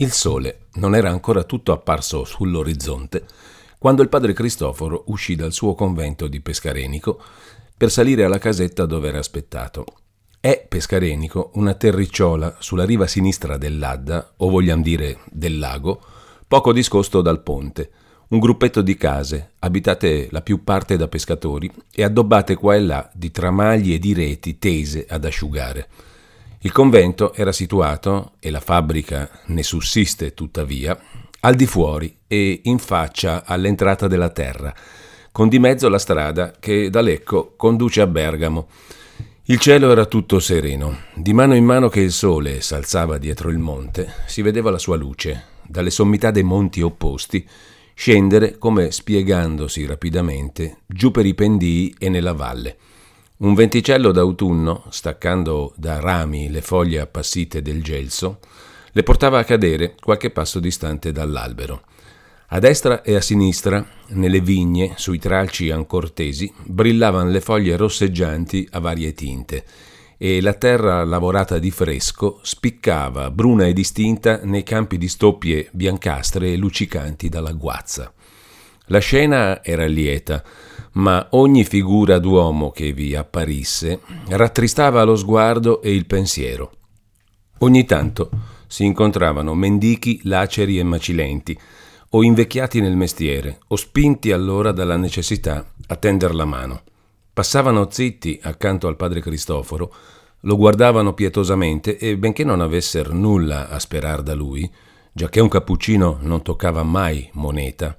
Il sole non era ancora tutto apparso sull'orizzonte quando il padre Cristoforo uscì dal suo convento di Pescarenico per salire alla casetta dove era aspettato. È Pescarenico una terricciola sulla riva sinistra dell'Adda, o vogliamo dire del lago, poco discosto dal ponte, un gruppetto di case, abitate la più parte da pescatori e addobbate qua e là di tramagli e di reti tese ad asciugare. Il convento era situato, e la fabbrica ne sussiste tuttavia, al di fuori e in faccia all'entrata della terra, con di mezzo la strada che da Lecco conduce a Bergamo. Il cielo era tutto sereno. Di mano in mano che il sole s'alzava dietro il monte, si vedeva la sua luce, dalle sommità dei monti opposti, scendere come spiegandosi rapidamente giù per i pendii e nella valle. Un venticello d'autunno, staccando da rami le foglie appassite del gelso, le portava a cadere qualche passo distante dall'albero. A destra e a sinistra, nelle vigne, sui tralci ancor tesi, brillavano le foglie rosseggianti a varie tinte e la terra lavorata di fresco spiccava bruna e distinta nei campi di stoppie biancastre e luccicanti dalla guazza. La scena era lieta, ma ogni figura d'uomo che vi apparisse rattristava lo sguardo e il pensiero. Ogni tanto si incontravano mendichi laceri e macilenti, o invecchiati nel mestiere, o spinti allora dalla necessità a tender la mano. Passavano zitti accanto al padre Cristoforo, lo guardavano pietosamente e benché non avessero nulla a sperar da lui, giacché un cappuccino non toccava mai moneta,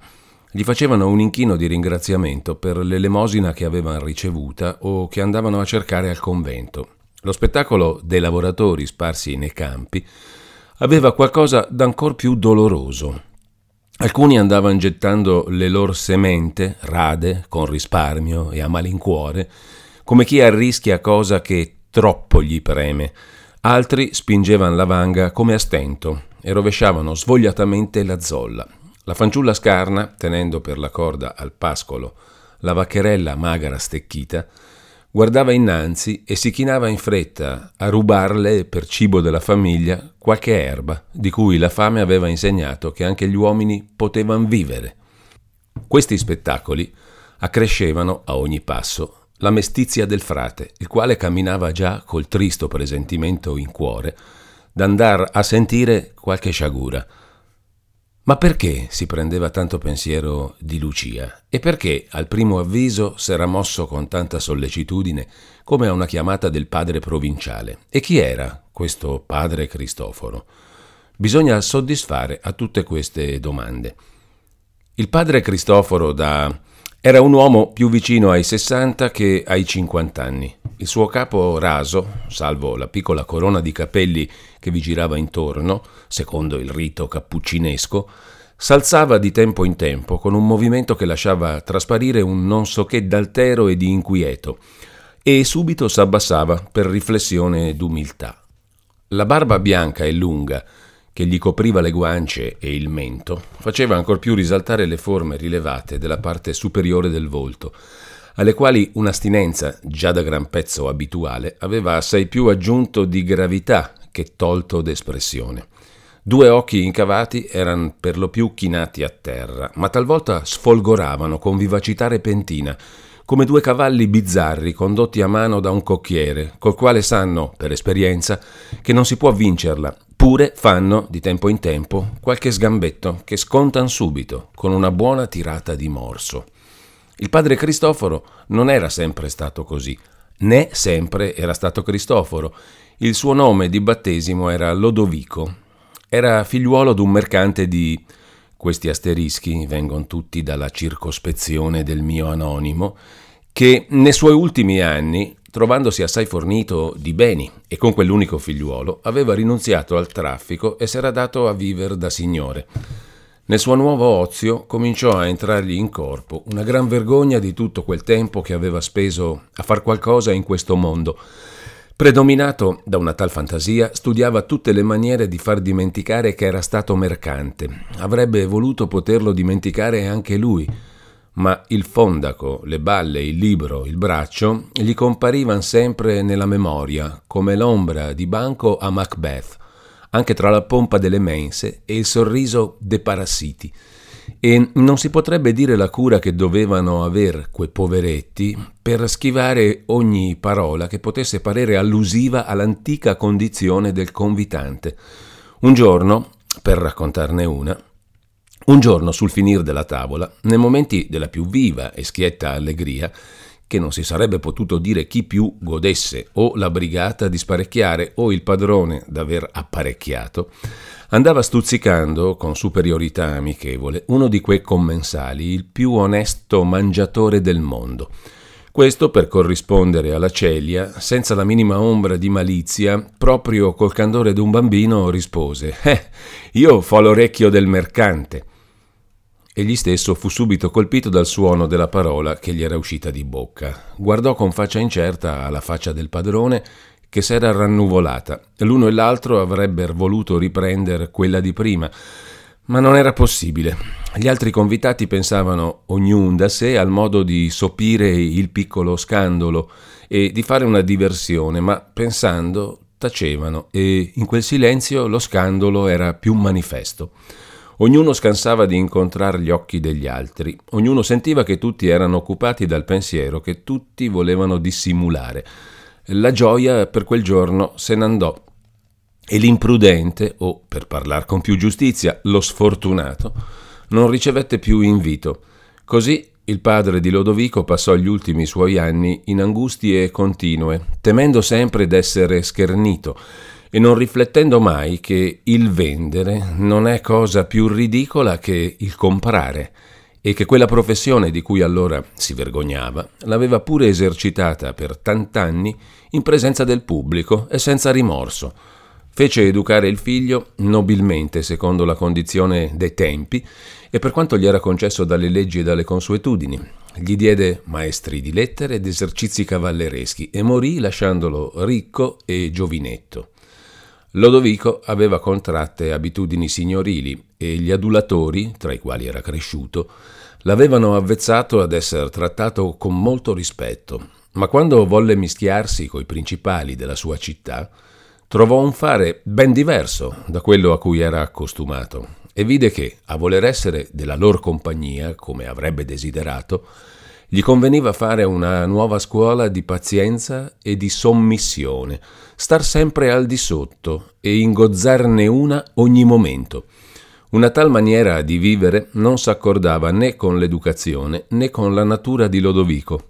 gli facevano un inchino di ringraziamento per l'elemosina che avevano ricevuta o che andavano a cercare al convento. Lo spettacolo dei lavoratori sparsi nei campi aveva qualcosa d'ancor più doloroso. Alcuni andavano gettando le loro semente, rade, con risparmio e a malincuore, come chi arrischia cosa che troppo gli preme. Altri spingevano la vanga come a stento e rovesciavano svogliatamente la zolla. La fanciulla scarna, tenendo per la corda al pascolo la vaccherella magra stecchita, guardava innanzi e si chinava in fretta a rubarle per cibo della famiglia qualche erba di cui la fame aveva insegnato che anche gli uomini potevano vivere. Questi spettacoli accrescevano a ogni passo la mestizia del frate, il quale camminava già col tristo presentimento in cuore d'andar a sentire qualche sciagura ma perché si prendeva tanto pensiero di Lucia? E perché al primo avviso s'era mosso con tanta sollecitudine come a una chiamata del padre provinciale? E chi era questo padre Cristoforo? Bisogna soddisfare a tutte queste domande. Il padre Cristoforo da era un uomo più vicino ai 60 che ai 50 anni. Il suo capo raso, salvo la piccola corona di capelli che vi girava intorno, secondo il rito cappuccinesco, s'alzava di tempo in tempo con un movimento che lasciava trasparire un non so che d'altero e di inquieto, e subito s'abbassava per riflessione d'umiltà. La barba bianca e lunga, che gli copriva le guance e il mento, faceva ancor più risaltare le forme rilevate della parte superiore del volto, alle quali un'astinenza, già da gran pezzo abituale, aveva assai più aggiunto di gravità che tolto d'espressione. Due occhi incavati erano per lo più chinati a terra, ma talvolta sfolgoravano con vivacità repentina, come due cavalli bizzarri condotti a mano da un cocchiere, col quale sanno, per esperienza, che non si può vincerla, Oppure fanno, di tempo in tempo, qualche sgambetto che scontan subito, con una buona tirata di morso. Il padre Cristoforo non era sempre stato così, né sempre era stato Cristoforo. Il suo nome di battesimo era Lodovico. Era figliuolo d'un mercante di... Questi asterischi vengono tutti dalla circospezione del mio anonimo, che nei suoi ultimi anni trovandosi assai fornito di beni e con quell'unico figliuolo, aveva rinunziato al traffico e s'era dato a vivere da signore. Nel suo nuovo ozio cominciò a entrargli in corpo una gran vergogna di tutto quel tempo che aveva speso a far qualcosa in questo mondo. Predominato da una tal fantasia, studiava tutte le maniere di far dimenticare che era stato mercante. Avrebbe voluto poterlo dimenticare anche lui, ma il fondaco, le balle, il libro, il braccio gli comparivano sempre nella memoria come l'ombra di Banco a Macbeth, anche tra la pompa delle mense e il sorriso dei parassiti. E non si potrebbe dire la cura che dovevano aver quei poveretti per schivare ogni parola che potesse parere allusiva all'antica condizione del convitante. Un giorno, per raccontarne una, un giorno sul finir della tavola, nei momenti della più viva e schietta allegria, che non si sarebbe potuto dire chi più godesse o la brigata di sparecchiare o il padrone d'aver apparecchiato, andava stuzzicando, con superiorità amichevole, uno di quei commensali, il più onesto mangiatore del mondo. Questo per corrispondere alla celia, senza la minima ombra di malizia, proprio col candore d'un bambino rispose: Eh, io fo l'orecchio del mercante. Egli stesso fu subito colpito dal suono della parola che gli era uscita di bocca. Guardò con faccia incerta alla faccia del padrone che s'era rannuvolata. L'uno e l'altro avrebbero voluto riprendere quella di prima, ma non era possibile. Gli altri convitati pensavano, ognuno da sé, al modo di sopire il piccolo scandalo e di fare una diversione, ma pensando tacevano e in quel silenzio lo scandalo era più manifesto. Ognuno scansava di incontrare gli occhi degli altri, ognuno sentiva che tutti erano occupati dal pensiero che tutti volevano dissimulare. La gioia per quel giorno se ne andò e l'imprudente, o per parlar con più giustizia, lo sfortunato, non ricevette più invito. Così il padre di Lodovico passò gli ultimi suoi anni in angustie continue, temendo sempre d'essere schernito e non riflettendo mai che il vendere non è cosa più ridicola che il comprare e che quella professione di cui allora si vergognava l'aveva pure esercitata per tant'anni in presenza del pubblico e senza rimorso. Fece educare il figlio nobilmente secondo la condizione dei tempi e per quanto gli era concesso dalle leggi e dalle consuetudini. Gli diede maestri di lettere ed esercizi cavallereschi e morì lasciandolo ricco e giovinetto. Lodovico aveva contratte abitudini signorili e gli adulatori, tra i quali era cresciuto, l'avevano avvezzato ad essere trattato con molto rispetto, ma quando volle mischiarsi coi principali della sua città, trovò un fare ben diverso da quello a cui era accostumato e vide che, a voler essere della lor compagnia, come avrebbe desiderato, gli conveniva fare una nuova scuola di pazienza e di sommissione, star sempre al di sotto e ingozzarne una ogni momento. Una tal maniera di vivere non s'accordava né con l'educazione né con la natura di Lodovico.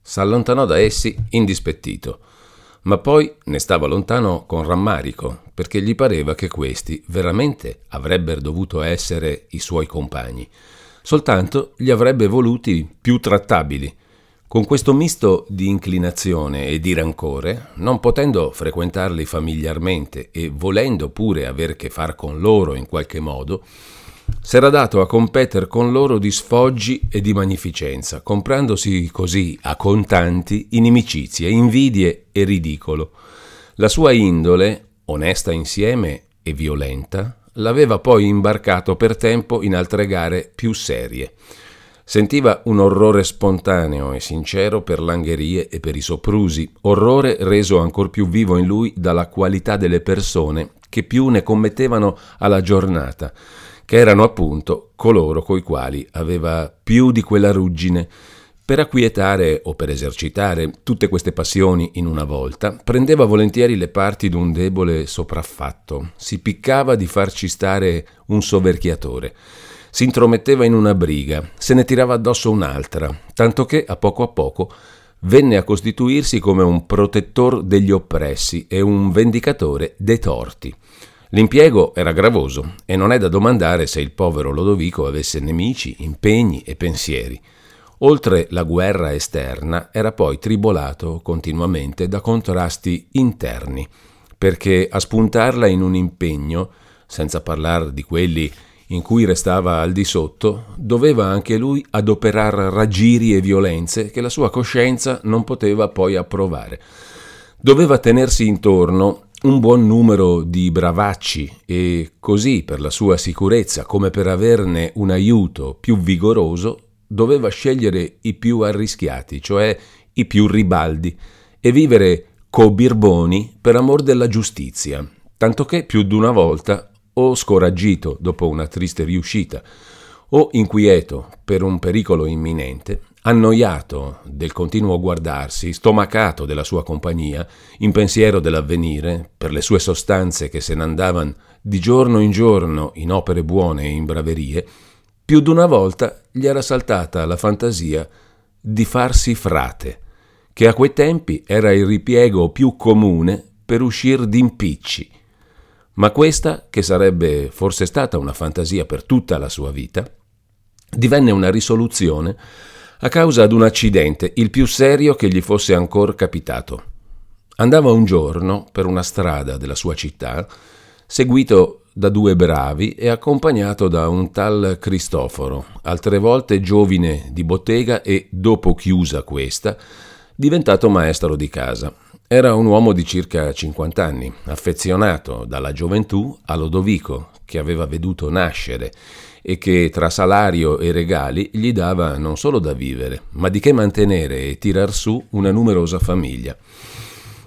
S'allontanò da essi indispettito, ma poi ne stava lontano con rammarico, perché gli pareva che questi veramente avrebbero dovuto essere i suoi compagni soltanto li avrebbe voluti più trattabili. Con questo misto di inclinazione e di rancore, non potendo frequentarli familiarmente e volendo pure aver che far con loro in qualche modo, s'era dato a competere con loro di sfoggi e di magnificenza, comprandosi così a contanti inimicizie, invidie e ridicolo. La sua indole, onesta insieme e violenta, l'aveva poi imbarcato per tempo in altre gare più serie. Sentiva un orrore spontaneo e sincero per l'angherie e per i soprusi, orrore reso ancor più vivo in lui dalla qualità delle persone che più ne commettevano alla giornata, che erano appunto coloro coi quali aveva più di quella ruggine per acquietare o per esercitare tutte queste passioni in una volta, prendeva volentieri le parti d'un debole sopraffatto, si piccava di farci stare un soverchiatore, si intrometteva in una briga, se ne tirava addosso un'altra, tanto che a poco a poco venne a costituirsi come un protettor degli oppressi e un vendicatore dei torti. L'impiego era gravoso e non è da domandare se il povero Lodovico avesse nemici, impegni e pensieri. Oltre la guerra esterna era poi tribolato continuamente da contrasti interni, perché a spuntarla in un impegno, senza parlare di quelli in cui restava al di sotto, doveva anche lui adoperar raggiri e violenze che la sua coscienza non poteva poi approvare. Doveva tenersi intorno un buon numero di bravacci e così per la sua sicurezza come per averne un aiuto più vigoroso doveva scegliere i più arrischiati, cioè i più ribaldi, e vivere co-birboni per amor della giustizia, tanto che più d'una volta, o scoraggito dopo una triste riuscita, o inquieto per un pericolo imminente, annoiato del continuo guardarsi, stomacato della sua compagnia, in pensiero dell'avvenire, per le sue sostanze che se n'andavano di giorno in giorno in opere buone e in braverie, più d'una volta gli era saltata la fantasia di farsi frate, che a quei tempi era il ripiego più comune per uscir d'impicci. Ma questa, che sarebbe forse stata una fantasia per tutta la sua vita, divenne una risoluzione a causa di un accidente, il più serio che gli fosse ancora capitato. Andava un giorno per una strada della sua città, seguito da due bravi e accompagnato da un tal Cristoforo, altre volte giovine di bottega e, dopo chiusa questa, diventato maestro di casa. Era un uomo di circa 50 anni, affezionato dalla gioventù a Lodovico, che aveva veduto nascere e che tra salario e regali gli dava non solo da vivere, ma di che mantenere e tirar su una numerosa famiglia.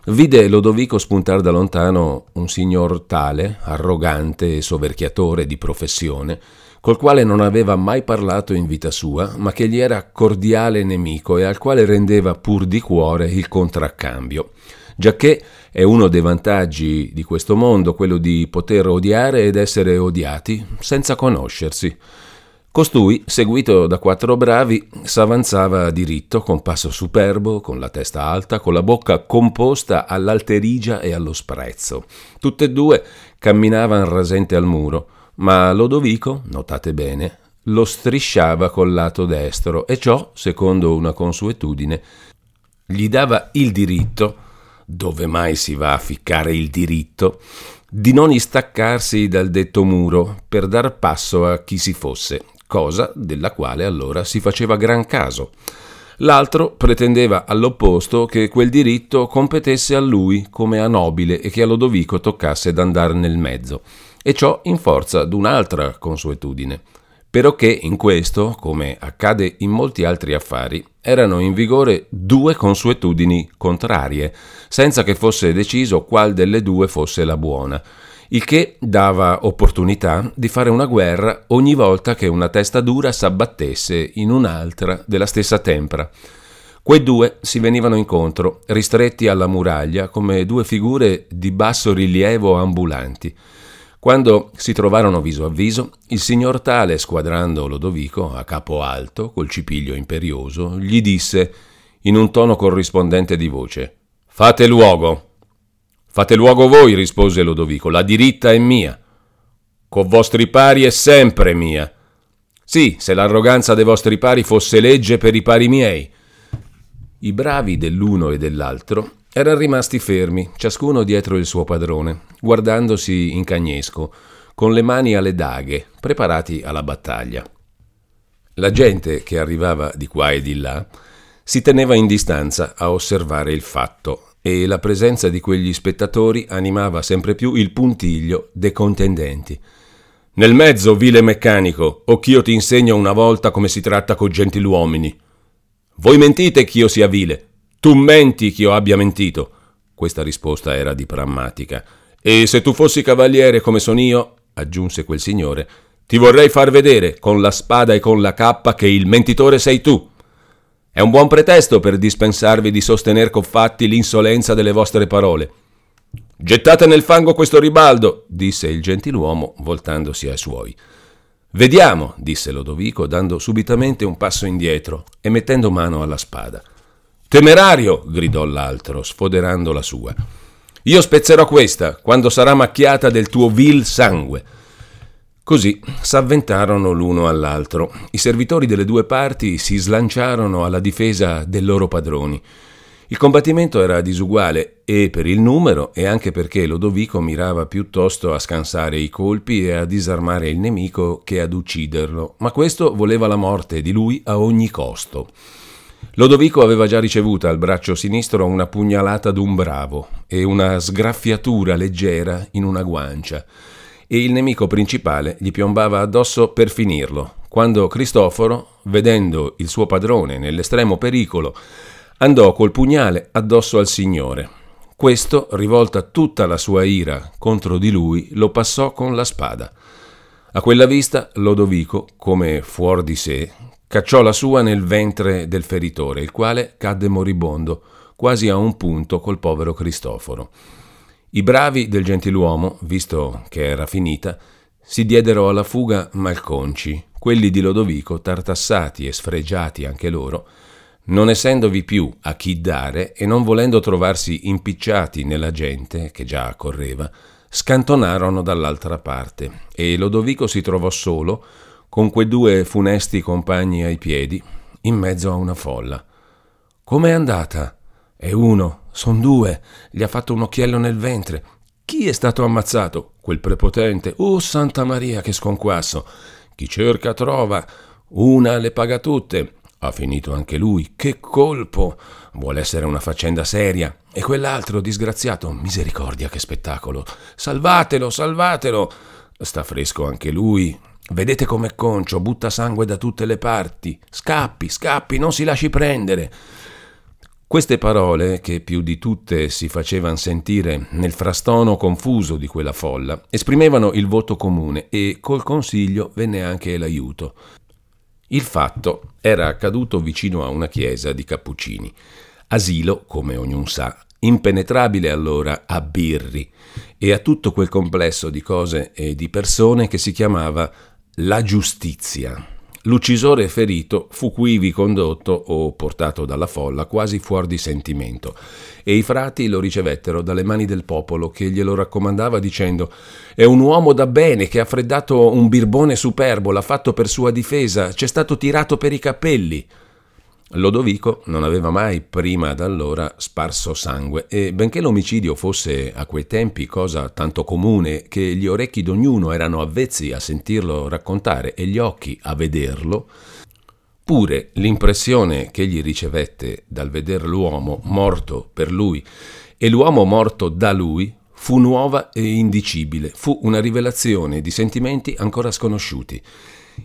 Vide Lodovico spuntar da lontano un signor tale, arrogante e soverchiatore di professione, col quale non aveva mai parlato in vita sua, ma che gli era cordiale nemico e al quale rendeva pur di cuore il contraccambio, giacché è uno dei vantaggi di questo mondo quello di poter odiare ed essere odiati senza conoscersi. Costui, seguito da quattro bravi, s'avanzava diritto, con passo superbo, con la testa alta, con la bocca composta all'alterigia e allo sprezzo. Tutte e due camminavano rasente al muro, ma Lodovico, notate bene, lo strisciava col lato destro e ciò, secondo una consuetudine, gli dava il diritto, dove mai si va a ficcare il diritto, di non istaccarsi dal detto muro per dar passo a chi si fosse, cosa della quale allora si faceva gran caso. L'altro pretendeva all'opposto che quel diritto competesse a lui come a nobile e che a Lodovico toccasse d'andare nel mezzo, e ciò in forza d'un'altra consuetudine, perché in questo, come accade in molti altri affari, erano in vigore due consuetudini contrarie, senza che fosse deciso qual delle due fosse la buona, il che dava opportunità di fare una guerra ogni volta che una testa dura s'abbattesse in un'altra della stessa tempra. Quei due si venivano incontro, ristretti alla muraglia come due figure di basso rilievo ambulanti. Quando si trovarono viso a viso, il signor Tale, squadrando Lodovico a capo alto, col cipiglio imperioso, gli disse, in un tono corrispondente di voce, Fate luogo. Fate luogo voi, rispose Lodovico, la diritta è mia. Co vostri pari è sempre mia. Sì, se l'arroganza dei vostri pari fosse legge per i pari miei. I bravi dell'uno e dell'altro erano rimasti fermi, ciascuno dietro il suo padrone, guardandosi in cagnesco, con le mani alle daghe, preparati alla battaglia. La gente che arrivava di qua e di là si teneva in distanza a osservare il fatto e la presenza di quegli spettatori animava sempre più il puntiglio dei contendenti. Nel mezzo, vile meccanico, o ch'io ti insegno una volta come si tratta coi gentiluomini. Voi mentite ch'io sia vile. Tu menti ch'io abbia mentito. Questa risposta era di prammatica. E se tu fossi cavaliere come son io, aggiunse quel signore, ti vorrei far vedere con la spada e con la cappa che il mentitore sei tu. È un buon pretesto per dispensarvi di sostener con fatti l'insolenza delle vostre parole. Gettate nel fango questo ribaldo, disse il gentiluomo, voltandosi ai suoi. Vediamo, disse Lodovico, dando subitamente un passo indietro e mettendo mano alla spada. Temerario, gridò l'altro, sfoderando la sua. Io spezzerò questa, quando sarà macchiata del tuo vil sangue. Così s'avventarono l'uno all'altro. I servitori delle due parti si slanciarono alla difesa dei loro padroni. Il combattimento era disuguale e per il numero e anche perché Lodovico mirava piuttosto a scansare i colpi e a disarmare il nemico che ad ucciderlo, ma questo voleva la morte di lui a ogni costo. Lodovico aveva già ricevuta al braccio sinistro una pugnalata d'un bravo e una sgraffiatura leggera in una guancia e il nemico principale gli piombava addosso per finirlo, quando Cristoforo, vedendo il suo padrone nell'estremo pericolo, andò col pugnale addosso al signore. Questo, rivolta tutta la sua ira contro di lui, lo passò con la spada. A quella vista Lodovico, come fuor di sé, cacciò la sua nel ventre del feritore, il quale cadde moribondo, quasi a un punto col povero Cristoforo. I bravi del gentiluomo, visto che era finita, si diedero alla fuga malconci, quelli di Lodovico, tartassati e sfregiati anche loro, non essendovi più a chi dare e non volendo trovarsi impicciati nella gente, che già correva, scantonarono dall'altra parte e Lodovico si trovò solo, con quei due funesti compagni ai piedi, in mezzo a una folla. Com'è andata? È uno, son due, gli ha fatto un occhiello nel ventre. Chi è stato ammazzato? Quel prepotente. Oh, Santa Maria, che sconquasso! Chi cerca trova. Una le paga tutte. Ha finito anche lui. Che colpo! Vuole essere una faccenda seria. E quell'altro disgraziato, misericordia, che spettacolo! Salvatelo, salvatelo! Sta fresco anche lui. Vedete com'è concio, butta sangue da tutte le parti. Scappi, scappi, non si lasci prendere. Queste parole, che più di tutte si facevano sentire nel frastono confuso di quella folla, esprimevano il voto comune e col consiglio venne anche l'aiuto. Il fatto era accaduto vicino a una chiesa di cappuccini, asilo, come ognuno sa, impenetrabile allora a birri e a tutto quel complesso di cose e di persone che si chiamava la giustizia. L'uccisore ferito fu quivi condotto o portato dalla folla quasi fuori di sentimento e i frati lo ricevettero dalle mani del popolo che glielo raccomandava dicendo è un uomo da bene che ha freddato un birbone superbo, l'ha fatto per sua difesa, c'è stato tirato per i capelli. Lodovico non aveva mai prima d'allora sparso sangue e benché l'omicidio fosse a quei tempi cosa tanto comune che gli orecchi d'ognuno erano avvezzi a sentirlo raccontare e gli occhi a vederlo, pure l'impressione che egli ricevette dal veder l'uomo morto per lui e l'uomo morto da lui fu nuova e indicibile, fu una rivelazione di sentimenti ancora sconosciuti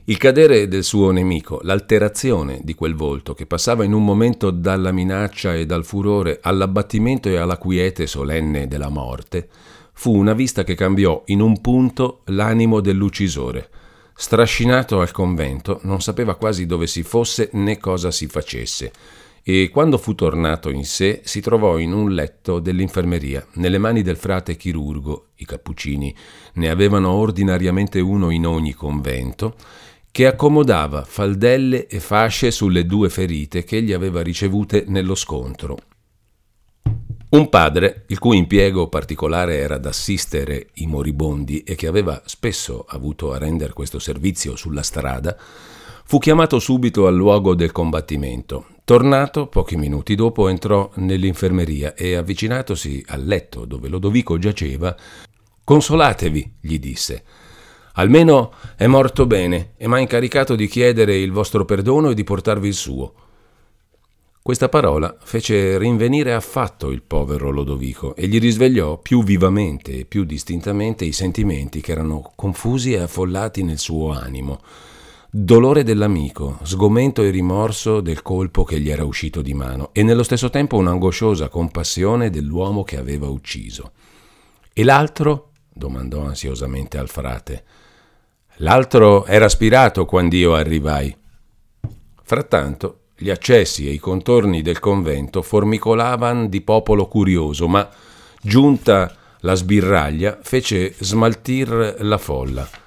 il cadere del suo nemico, l'alterazione di quel volto che passava in un momento dalla minaccia e dal furore all'abbattimento e alla quiete solenne della morte, fu una vista che cambiò in un punto l'animo dell'uccisore. Strascinato al convento, non sapeva quasi dove si fosse né cosa si facesse e quando fu tornato in sé si trovò in un letto dell'infermeria, nelle mani del frate chirurgo, i cappuccini ne avevano ordinariamente uno in ogni convento, che accomodava faldelle e fasce sulle due ferite che egli aveva ricevute nello scontro. Un padre, il cui impiego particolare era d'assistere i moribondi e che aveva spesso avuto a rendere questo servizio sulla strada, fu chiamato subito al luogo del combattimento. Tornato, pochi minuti dopo, entrò nell'infermeria e, avvicinatosi al letto dove Lodovico giaceva, Consolatevi, gli disse. Almeno è morto bene e m'ha incaricato di chiedere il vostro perdono e di portarvi il suo. Questa parola fece rinvenire affatto il povero Lodovico e gli risvegliò più vivamente e più distintamente i sentimenti che erano confusi e affollati nel suo animo dolore dell'amico, sgomento e rimorso del colpo che gli era uscito di mano e nello stesso tempo un'angosciosa compassione dell'uomo che aveva ucciso. E l'altro? domandò ansiosamente al frate. L'altro era spirato quando io arrivai. Frattanto gli accessi e i contorni del convento formicolavano di popolo curioso, ma giunta la sbirraglia fece smaltir la folla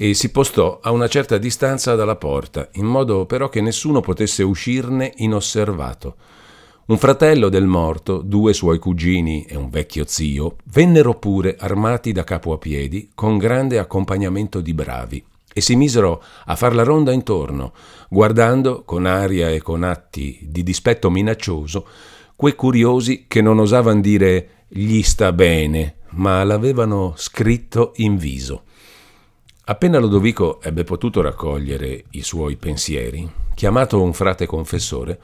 e si postò a una certa distanza dalla porta, in modo però che nessuno potesse uscirne inosservato. Un fratello del morto, due suoi cugini e un vecchio zio vennero pure armati da capo a piedi, con grande accompagnamento di bravi, e si misero a far la ronda intorno, guardando con aria e con atti di dispetto minaccioso quei curiosi che non osavano dire gli sta bene, ma l'avevano scritto in viso. Appena Lodovico ebbe potuto raccogliere i suoi pensieri, chiamato un frate confessore,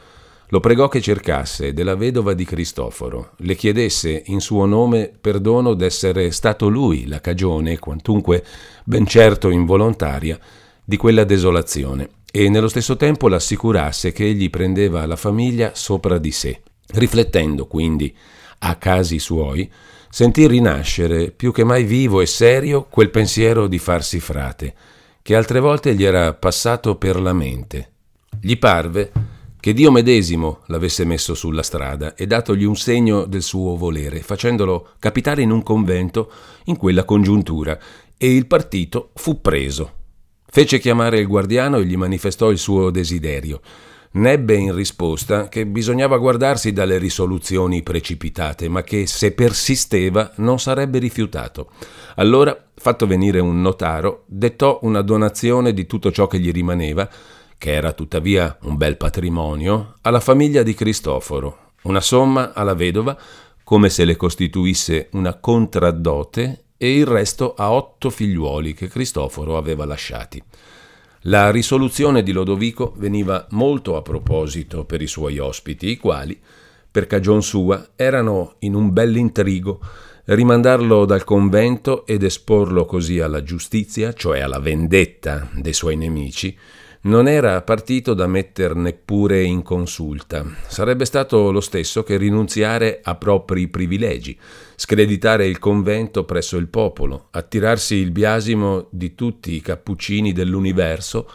lo pregò che cercasse della vedova di Cristoforo, le chiedesse in suo nome perdono d'essere stato lui la cagione, quantunque ben certo involontaria, di quella desolazione, e nello stesso tempo l'assicurasse che egli prendeva la famiglia sopra di sé, riflettendo quindi a casi suoi, sentì rinascere, più che mai vivo e serio, quel pensiero di farsi frate, che altre volte gli era passato per la mente. Gli parve che Dio medesimo l'avesse messo sulla strada e datogli un segno del suo volere, facendolo capitare in un convento in quella congiuntura, e il partito fu preso. Fece chiamare il guardiano e gli manifestò il suo desiderio. Nebbe in risposta che bisognava guardarsi dalle risoluzioni precipitate, ma che se persisteva non sarebbe rifiutato. Allora, fatto venire un notaro, dettò una donazione di tutto ciò che gli rimaneva, che era tuttavia un bel patrimonio, alla famiglia di Cristoforo, una somma alla vedova, come se le costituisse una contraddote, e il resto a otto figliuoli che Cristoforo aveva lasciati. La risoluzione di Lodovico veniva molto a proposito per i suoi ospiti, i quali, per cagion sua, erano in un bell'intrigo rimandarlo dal convento ed esporlo così alla giustizia, cioè alla vendetta dei suoi nemici, non era partito da metter neppure in consulta. Sarebbe stato lo stesso che rinunziare a propri privilegi, screditare il convento presso il popolo, attirarsi il biasimo di tutti i cappuccini dell'universo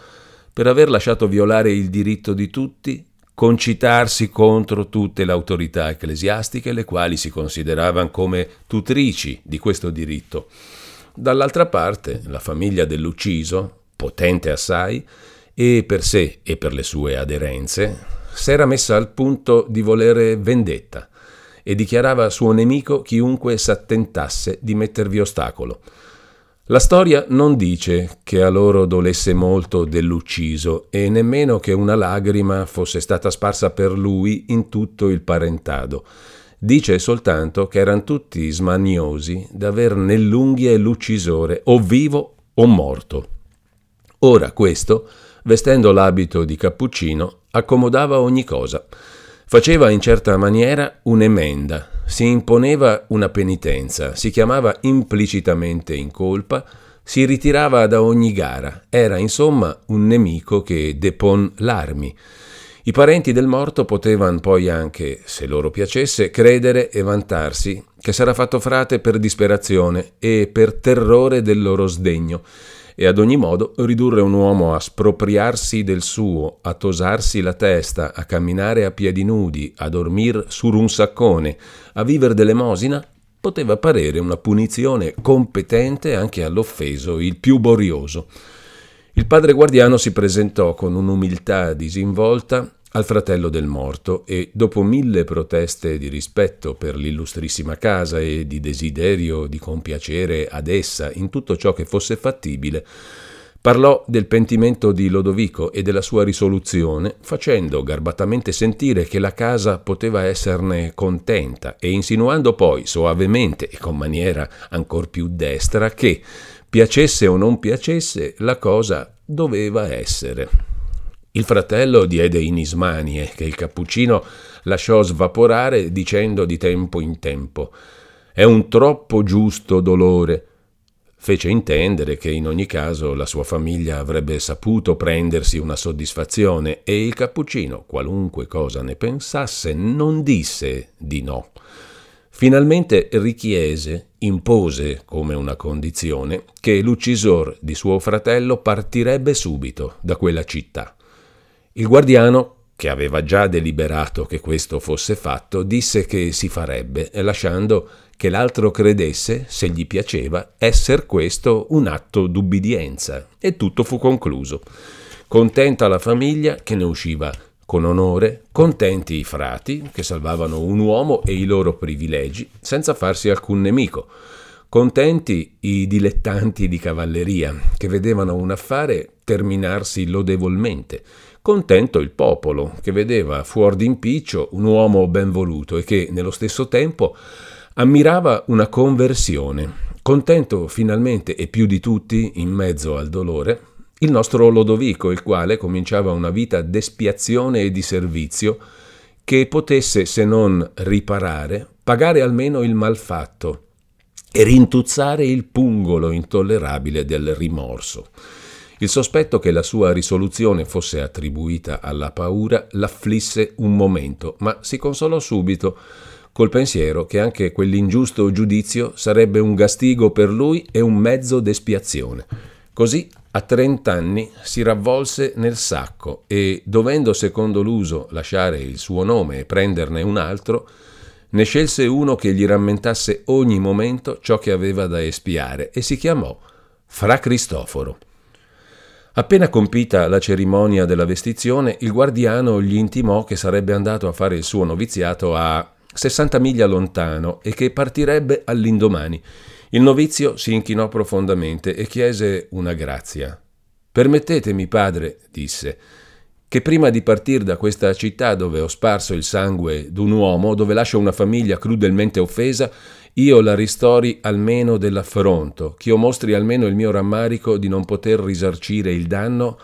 per aver lasciato violare il diritto di tutti, concitarsi contro tutte le autorità ecclesiastiche, le quali si consideravano come tutrici di questo diritto. Dall'altra parte, la famiglia dell'ucciso, potente assai, e per sé e per le sue aderenze, s'era messa al punto di volere vendetta e dichiarava suo nemico chiunque s'attentasse di mettervi ostacolo. La storia non dice che a loro dolesse molto dell'ucciso e nemmeno che una lagrima fosse stata sparsa per lui in tutto il parentado. Dice soltanto che erano tutti smaniosi d'aver nell'unghie l'uccisore, o vivo o morto. Ora questo vestendo l'abito di cappuccino, accomodava ogni cosa. Faceva in certa maniera un'emenda, si imponeva una penitenza, si chiamava implicitamente in colpa, si ritirava da ogni gara, era insomma un nemico che depon l'armi. I parenti del morto potevano poi anche, se loro piacesse, credere e vantarsi che s'era fatto frate per disperazione e per terrore del loro sdegno, e ad ogni modo ridurre un uomo a spropriarsi del suo, a tosarsi la testa, a camminare a piedi nudi, a dormir sur un saccone, a viver d'elemosina, poteva parere una punizione competente anche all'offeso il più borioso. Il padre guardiano si presentò con un'umiltà disinvolta al fratello del morto e, dopo mille proteste di rispetto per l'illustrissima casa e di desiderio di compiacere ad essa in tutto ciò che fosse fattibile, parlò del pentimento di Lodovico e della sua risoluzione, facendo garbatamente sentire che la casa poteva esserne contenta e insinuando poi soavemente e con maniera ancor più destra che, piacesse o non piacesse, la cosa doveva essere. Il fratello diede in ismanie che il cappuccino lasciò svaporare dicendo di tempo in tempo È un troppo giusto dolore. Fece intendere che in ogni caso la sua famiglia avrebbe saputo prendersi una soddisfazione e il cappuccino, qualunque cosa ne pensasse, non disse di no. Finalmente richiese, impose come una condizione, che l'uccisor di suo fratello partirebbe subito da quella città. Il guardiano, che aveva già deliberato che questo fosse fatto, disse che si farebbe, lasciando che l'altro credesse, se gli piaceva, esser questo un atto d'ubbidienza, e tutto fu concluso. Contenta la famiglia che ne usciva con onore, contenti i frati che salvavano un uomo e i loro privilegi senza farsi alcun nemico, contenti i dilettanti di cavalleria che vedevano un affare terminarsi lodevolmente, Contento il popolo, che vedeva fuor d'impiccio un uomo ben voluto e che, nello stesso tempo, ammirava una conversione. Contento finalmente e più di tutti, in mezzo al dolore, il nostro Lodovico, il quale cominciava una vita d'espiazione e di servizio che potesse, se non riparare, pagare almeno il malfatto e rintuzzare il pungolo intollerabile del rimorso. Il sospetto che la sua risoluzione fosse attribuita alla paura l'afflisse un momento, ma si consolò subito col pensiero che anche quell'ingiusto giudizio sarebbe un gastigo per lui e un mezzo d'espiazione. Così a trent'anni si ravvolse nel sacco e, dovendo secondo l'uso lasciare il suo nome e prenderne un altro, ne scelse uno che gli rammentasse ogni momento ciò che aveva da espiare e si chiamò Fra Cristoforo. Appena compita la cerimonia della vestizione, il guardiano gli intimò che sarebbe andato a fare il suo noviziato a 60 miglia lontano e che partirebbe all'indomani. Il novizio si inchinò profondamente e chiese una grazia. Permettetemi, padre, disse, che prima di partire da questa città dove ho sparso il sangue d'un uomo, dove lascio una famiglia crudelmente offesa, io la ristori almeno dell'affronto, che io mostri almeno il mio rammarico di non poter risarcire il danno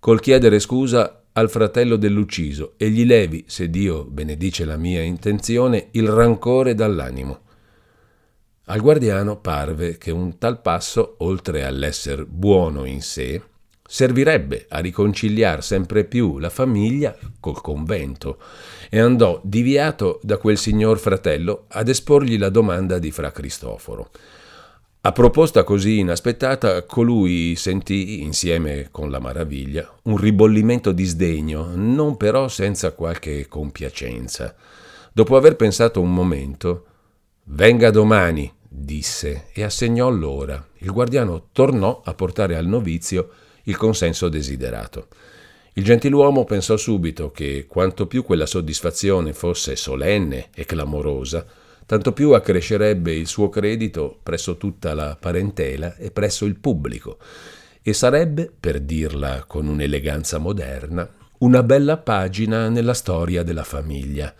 col chiedere scusa al fratello dell'ucciso e gli levi, se Dio benedice la mia intenzione, il rancore dall'animo. Al guardiano parve che un tal passo, oltre all'esser buono in sé, servirebbe a riconciliare sempre più la famiglia col convento e andò diviato da quel signor fratello ad esporgli la domanda di fra Cristoforo. A proposta così inaspettata, colui sentì, insieme con la maraviglia, un ribollimento di sdegno, non però senza qualche compiacenza. Dopo aver pensato un momento, Venga domani, disse, e assegnò l'ora. Il guardiano tornò a portare al novizio il consenso desiderato. Il gentiluomo pensò subito che quanto più quella soddisfazione fosse solenne e clamorosa, tanto più accrescerebbe il suo credito presso tutta la parentela e presso il pubblico, e sarebbe, per dirla con un'eleganza moderna, una bella pagina nella storia della famiglia.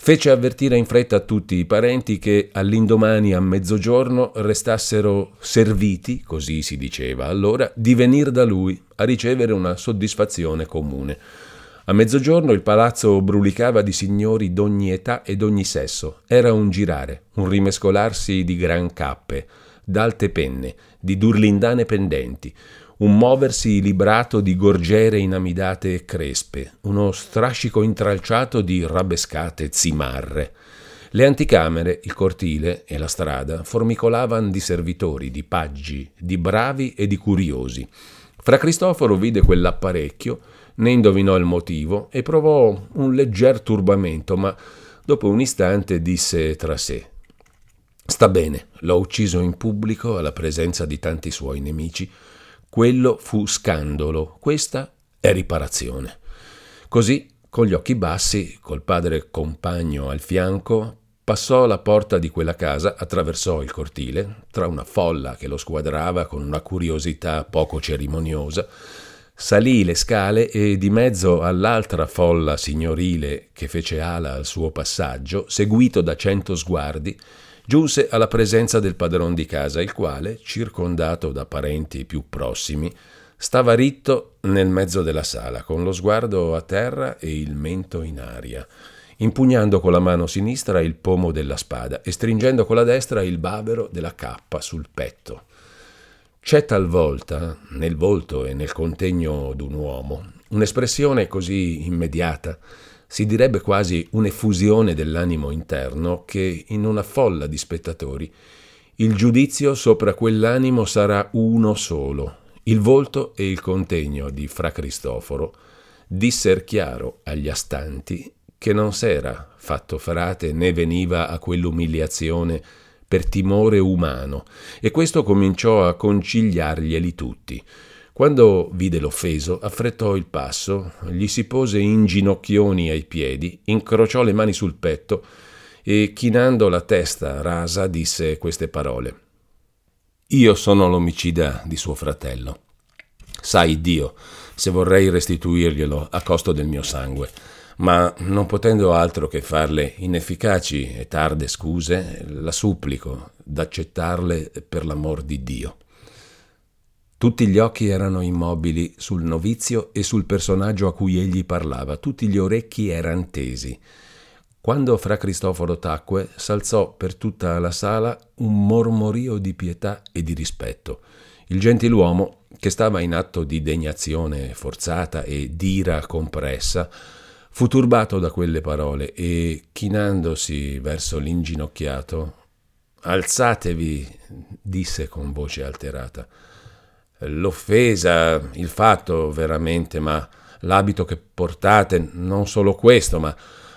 Fece avvertire in fretta tutti i parenti che all'indomani a mezzogiorno restassero serviti, così si diceva allora, di venir da lui a ricevere una soddisfazione comune. A mezzogiorno il palazzo brulicava di signori d'ogni età e d'ogni sesso. Era un girare, un rimescolarsi di gran cappe, d'alte penne, di durlindane pendenti, un muoversi librato di gorgiere inamidate e crespe, uno strascico intralciato di rabescate zimarre. Le anticamere, il cortile e la strada formicolavano di servitori, di paggi, di bravi e di curiosi. Fra Cristoforo vide quell'apparecchio, ne indovinò il motivo e provò un legger turbamento, ma dopo un istante disse tra sé Sta bene, l'ho ucciso in pubblico alla presenza di tanti suoi nemici, quello fu scandalo, questa è riparazione. Così, con gli occhi bassi, col padre compagno al fianco, passò la porta di quella casa, attraversò il cortile, tra una folla che lo squadrava con una curiosità poco cerimoniosa, salì le scale e di mezzo all'altra folla signorile che fece ala al suo passaggio, seguito da cento sguardi, giunse alla presenza del padron di casa, il quale, circondato da parenti più prossimi, stava ritto nel mezzo della sala, con lo sguardo a terra e il mento in aria, impugnando con la mano sinistra il pomo della spada e stringendo con la destra il bavero della cappa sul petto. C'è talvolta, nel volto e nel contegno d'un uomo, un'espressione così immediata, si direbbe quasi un'effusione dell'animo interno che in una folla di spettatori il giudizio sopra quell'animo sarà uno solo. Il volto e il contegno di Fra Cristoforo disser chiaro agli astanti che non s'era fatto frate né veniva a quell'umiliazione per timore umano, e questo cominciò a conciliarglieli tutti. Quando vide l'offeso, affrettò il passo, gli si pose in ginocchioni ai piedi, incrociò le mani sul petto e, chinando la testa rasa, disse queste parole. Io sono l'omicida di suo fratello. Sai Dio, se vorrei restituirglielo a costo del mio sangue, ma non potendo altro che farle inefficaci e tarde scuse, la supplico d'accettarle per l'amor di Dio. Tutti gli occhi erano immobili sul novizio e sul personaggio a cui egli parlava, tutti gli orecchi eran tesi. Quando fra Cristoforo tacque, s'alzò per tutta la sala un mormorio di pietà e di rispetto. Il gentiluomo, che stava in atto di degnazione forzata e d'ira compressa, Fu turbato da quelle parole e, chinandosi verso l'inginocchiato, Alzatevi, disse con voce alterata. L'offesa, il fatto veramente, ma l'abito che portate, non solo questo, ma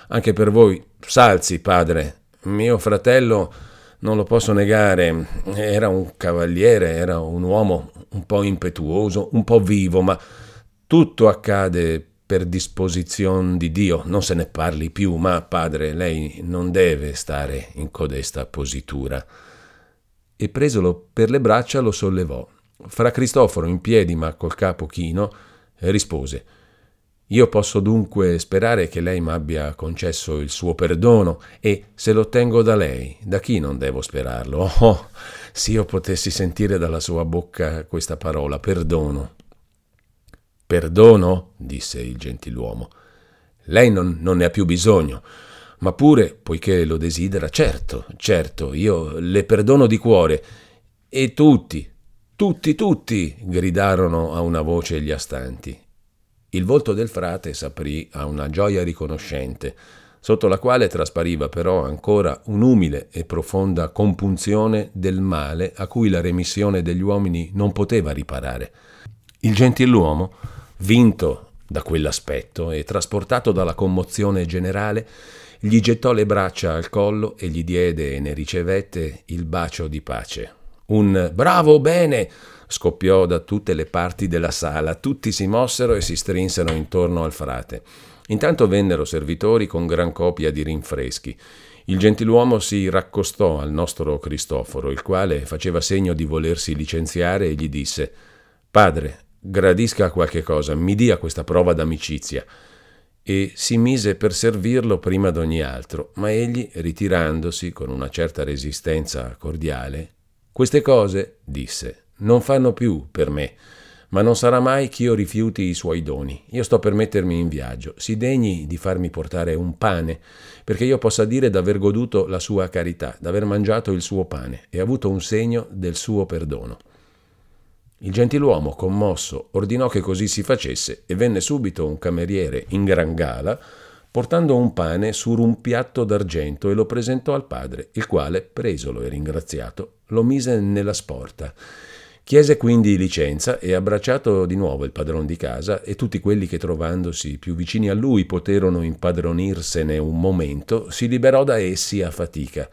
anche per voi, salzi, padre. Mio fratello, non lo posso negare, era un cavaliere, era un uomo un po' impetuoso, un po' vivo, ma tutto accade per disposizione di Dio, non se ne parli più, ma padre, lei non deve stare in codesta positura. E presolo per le braccia lo sollevò. Fra Cristoforo in piedi, ma col capo chino, rispose io posso dunque sperare che lei m'abbia concesso il suo perdono e se lo ottengo da lei, da chi non devo sperarlo? Oh, se io potessi sentire dalla sua bocca questa parola, perdono. Perdono? disse il gentiluomo. Lei non, non ne ha più bisogno, ma pure, poiché lo desidera, certo, certo, io le perdono di cuore. E tutti, tutti, tutti, gridarono a una voce gli astanti. Il volto del frate s'aprì a una gioia riconoscente, sotto la quale traspariva però ancora un'umile e profonda compunzione del male a cui la remissione degli uomini non poteva riparare. Il gentiluomo, vinto da quell'aspetto e trasportato dalla commozione generale, gli gettò le braccia al collo e gli diede e ne ricevette il bacio di pace. Un bravo bene scoppiò da tutte le parti della sala, tutti si mossero e si strinsero intorno al frate. Intanto vennero servitori con gran copia di rinfreschi. Il gentiluomo si raccostò al nostro Cristoforo, il quale faceva segno di volersi licenziare e gli disse Padre, gradisca qualche cosa, mi dia questa prova d'amicizia. E si mise per servirlo prima d'ogni altro, ma egli, ritirandosi con una certa resistenza cordiale, queste cose, disse, non fanno più per me, ma non sarà mai che io rifiuti i suoi doni. Io sto per mettermi in viaggio. Si degni di farmi portare un pane, perché io possa dire d'aver goduto la sua carità, d'aver mangiato il suo pane e avuto un segno del suo perdono. Il gentiluomo, commosso, ordinò che così si facesse e venne subito un cameriere in gran gala, portando un pane su un piatto d'argento e lo presentò al padre, il quale, presolo e ringraziato, lo mise nella sporta Chiese quindi licenza e abbracciato di nuovo il padron di casa e tutti quelli che trovandosi più vicini a lui poterono impadronirsene un momento, si liberò da essi a fatica.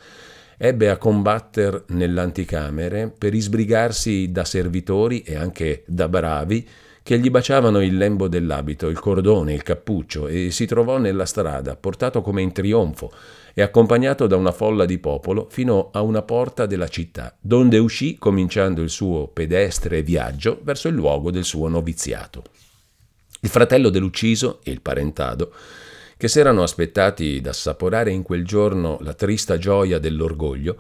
Ebbe a combatter nell'anticamere per isbrigarsi da servitori e anche da bravi che gli baciavano il lembo dell'abito, il cordone, il cappuccio e si trovò nella strada, portato come in trionfo, e accompagnato da una folla di popolo fino a una porta della città, donde uscì cominciando il suo pedestre viaggio verso il luogo del suo noviziato. Il fratello dell'ucciso e il parentado, che s'erano aspettati d'assaporare in quel giorno la trista gioia dell'orgoglio,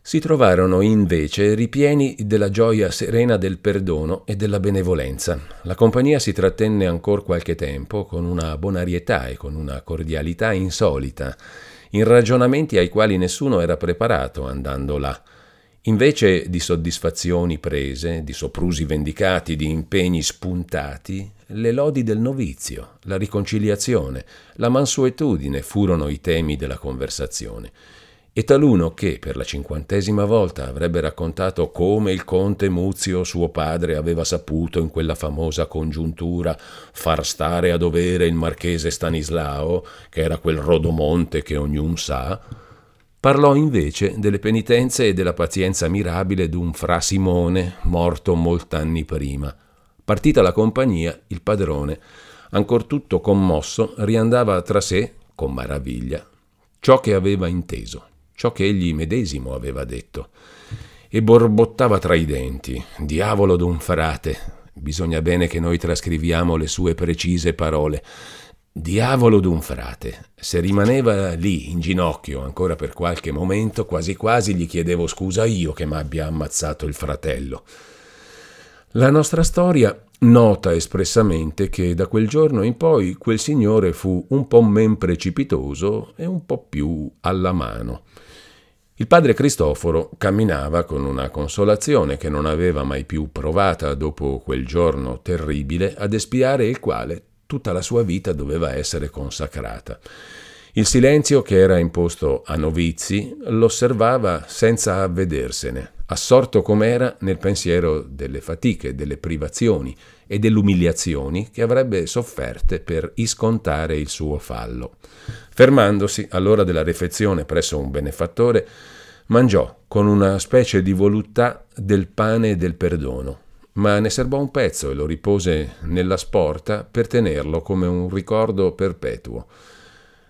si trovarono invece ripieni della gioia serena del perdono e della benevolenza. La compagnia si trattenne ancora qualche tempo con una bonarietà e con una cordialità insolita, in ragionamenti ai quali nessuno era preparato andando là. Invece di soddisfazioni prese, di soprusi vendicati, di impegni spuntati, le lodi del novizio, la riconciliazione, la mansuetudine furono i temi della conversazione e taluno che per la cinquantesima volta avrebbe raccontato come il conte Muzio, suo padre, aveva saputo in quella famosa congiuntura far stare a dovere il marchese Stanislao, che era quel rodomonte che ognun sa, parlò invece delle penitenze e della pazienza mirabile d'un fra Simone, morto molt'anni prima. Partita la compagnia, il padrone, ancor tutto commosso, riandava tra sé, con maraviglia, ciò che aveva inteso ciò che egli medesimo aveva detto, e borbottava tra i denti, diavolo d'un frate, bisogna bene che noi trascriviamo le sue precise parole, diavolo d'un frate. Se rimaneva lì in ginocchio ancora per qualche momento, quasi quasi gli chiedevo scusa io che m'abbia ammazzato il fratello. La nostra storia nota espressamente che da quel giorno in poi quel signore fu un po' men precipitoso e un po' più alla mano. Il padre Cristoforo camminava con una consolazione che non aveva mai più provata dopo quel giorno terribile, ad espiare il quale tutta la sua vita doveva essere consacrata. Il silenzio che era imposto a novizi l'osservava senza avvedersene, assorto com'era nel pensiero delle fatiche, delle privazioni e delle umiliazioni che avrebbe sofferte per iscontare il suo fallo. Fermandosi all'ora della refezione presso un benefattore, mangiò con una specie di voluttà del pane del perdono, ma ne serbò un pezzo e lo ripose nella sporta per tenerlo come un ricordo perpetuo.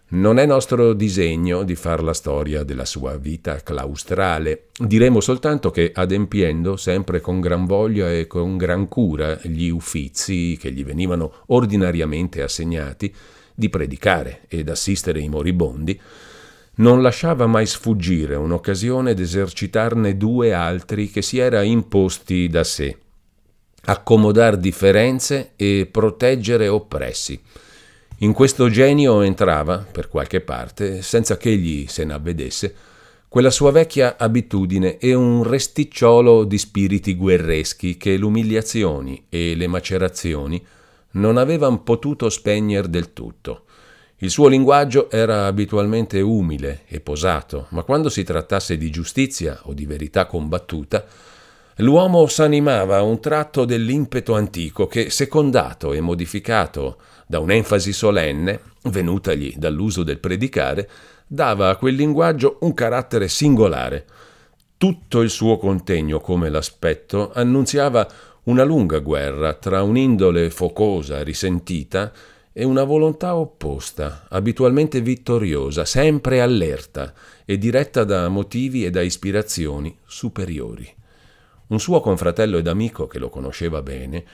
Non è nostro disegno di far la storia della sua vita claustrale. Diremo soltanto che, adempiendo sempre con gran voglia e con gran cura gli uffizi che gli venivano ordinariamente assegnati, di predicare ed assistere i moribondi, non lasciava mai sfuggire un'occasione d'esercitarne due altri che si era imposti da sé, accomodar differenze e proteggere oppressi. In questo genio entrava, per qualche parte, senza che egli se n'avvedesse, quella sua vecchia abitudine e un resticciolo di spiriti guerreschi che le umiliazioni e le macerazioni non avevano potuto spegnere del tutto. Il suo linguaggio era abitualmente umile e posato, ma quando si trattasse di giustizia o di verità combattuta, l'uomo s'animava a un tratto dell'impeto antico che, secondato e modificato da un'enfasi solenne, venutagli dall'uso del predicare, dava a quel linguaggio un carattere singolare. Tutto il suo contegno, come l'aspetto, annunziava una lunga guerra tra un'indole focosa, risentita, e una volontà opposta, abitualmente vittoriosa, sempre allerta e diretta da motivi e da ispirazioni superiori. Un suo confratello ed amico, che lo conosceva bene,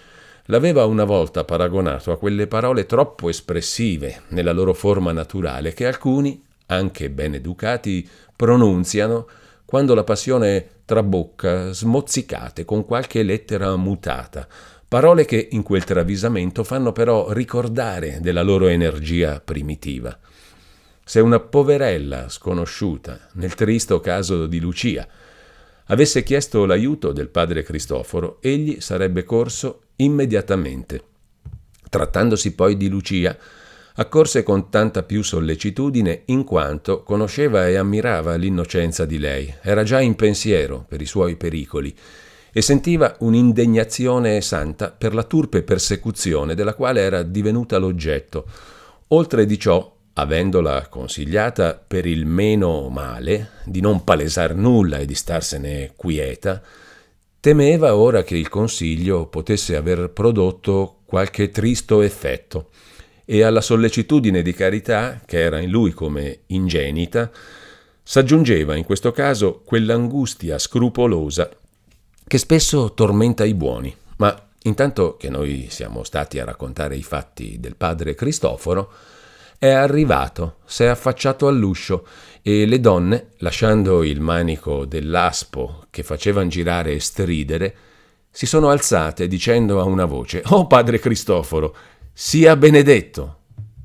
l'aveva una volta paragonato a quelle parole troppo espressive nella loro forma naturale che alcuni, anche ben educati, pronunziano quando la passione trabocca smozzicate con qualche lettera mutata, parole che in quel travisamento fanno però ricordare della loro energia primitiva. Se una poverella sconosciuta, nel tristo caso di Lucia, avesse chiesto l'aiuto del padre Cristoforo, egli sarebbe corso immediatamente. Trattandosi poi di Lucia, accorse con tanta più sollecitudine in quanto conosceva e ammirava l'innocenza di lei, era già in pensiero per i suoi pericoli e sentiva un'indegnazione santa per la turpe persecuzione della quale era divenuta l'oggetto. Oltre di ciò, avendola consigliata per il meno male di non palesar nulla e di starsene quieta, temeva ora che il consiglio potesse aver prodotto qualche tristo effetto e alla sollecitudine di carità, che era in lui come ingenita, s'aggiungeva in questo caso quell'angustia scrupolosa che spesso tormenta i buoni. Ma intanto che noi siamo stati a raccontare i fatti del padre Cristoforo, è arrivato, s'è affacciato all'uscio e le donne, lasciando il manico dell'aspo che facevano girare e stridere, si sono alzate dicendo a una voce: Oh padre Cristoforo, sia benedetto!